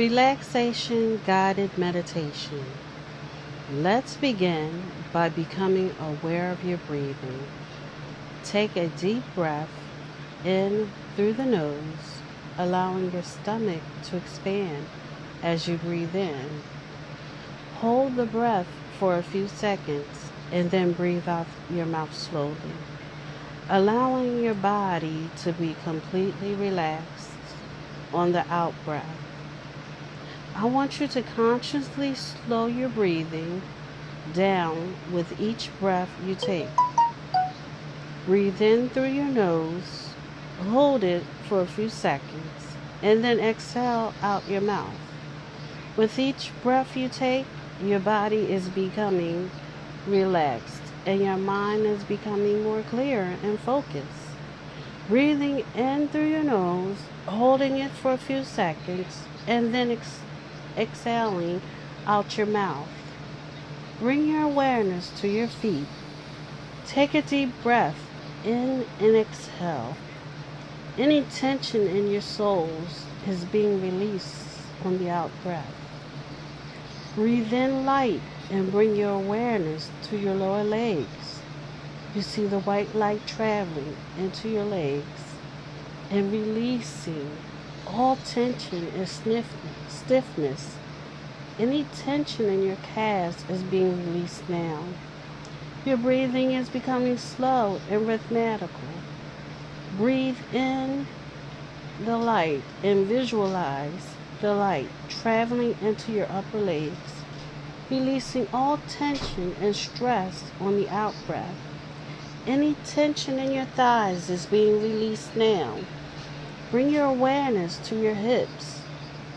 Relaxation Guided Meditation. Let's begin by becoming aware of your breathing. Take a deep breath in through the nose, allowing your stomach to expand as you breathe in. Hold the breath for a few seconds and then breathe out your mouth slowly, allowing your body to be completely relaxed on the out breath. I want you to consciously slow your breathing down with each breath you take. Breathe in through your nose, hold it for a few seconds, and then exhale out your mouth. With each breath you take, your body is becoming relaxed and your mind is becoming more clear and focused. Breathing in through your nose, holding it for a few seconds, and then ex- exhaling out your mouth. Bring your awareness to your feet. Take a deep breath in and exhale. Any tension in your soles is being released on the out breath. Breathe in light and bring your awareness to your lower legs. You see the white light traveling into your legs and releasing all tension and stiffness. Any tension in your calves is being released now. Your breathing is becoming slow and rhythmical. Breathe in the light and visualize the light traveling into your upper legs, releasing all tension and stress on the out breath. Any tension in your thighs is being released now. Bring your awareness to your hips,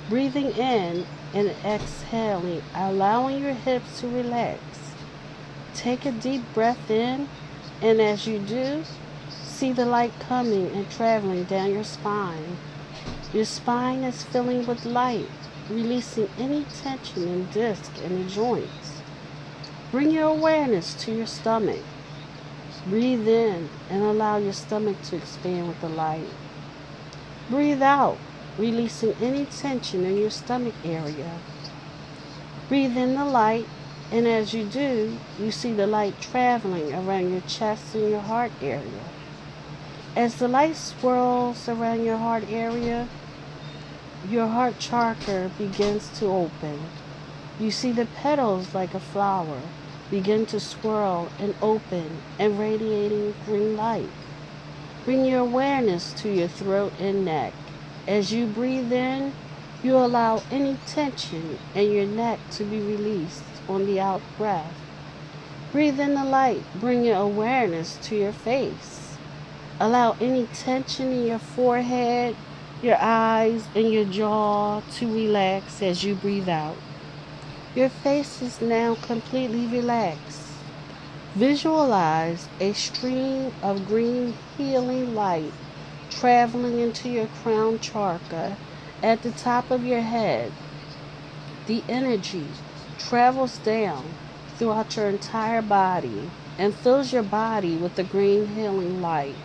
breathing in and exhaling, allowing your hips to relax. Take a deep breath in, and as you do, see the light coming and traveling down your spine. Your spine is filling with light, releasing any tension in disc and the joints. Bring your awareness to your stomach. Breathe in and allow your stomach to expand with the light. Breathe out, releasing any tension in your stomach area. Breathe in the light, and as you do, you see the light traveling around your chest and your heart area. As the light swirls around your heart area, your heart chakra begins to open. You see the petals like a flower begin to swirl and open and radiating green light. Bring your awareness to your throat and neck. As you breathe in, you allow any tension in your neck to be released on the out breath. Breathe in the light. Bring your awareness to your face. Allow any tension in your forehead, your eyes, and your jaw to relax as you breathe out. Your face is now completely relaxed. Visualize a stream of green healing light traveling into your crown chakra at the top of your head. The energy travels down throughout your entire body and fills your body with the green healing light.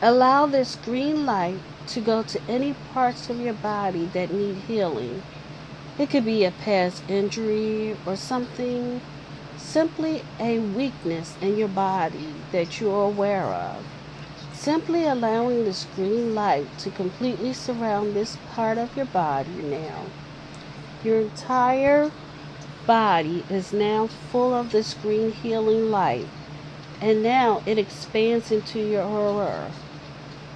Allow this green light to go to any parts of your body that need healing. It could be a past injury or something simply a weakness in your body that you are aware of. Simply allowing this green light to completely surround this part of your body now. Your entire body is now full of this green healing light, and now it expands into your aura.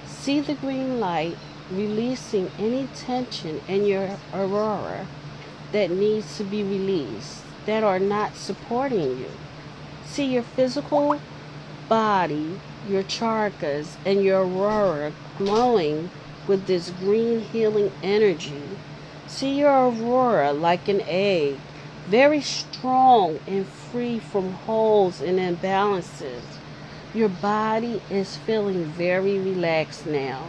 See the green light releasing any tension in your aurora that needs to be released that are not supporting you. See your physical body, your chakras, and your aurora glowing with this green healing energy. See your aurora like an egg, very strong and free from holes and imbalances. Your body is feeling very relaxed now.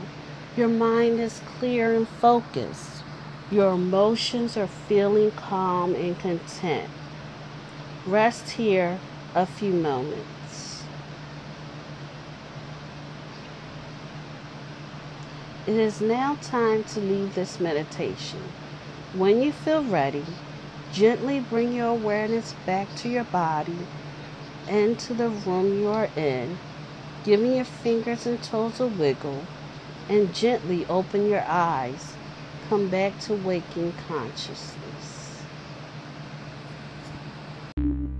Your mind is clear and focused. Your emotions are feeling calm and content. Rest here a few moments. It is now time to leave this meditation. When you feel ready, gently bring your awareness back to your body and to the room you are in, giving your fingers and toes a wiggle, and gently open your eyes. Come back to waking consciousness.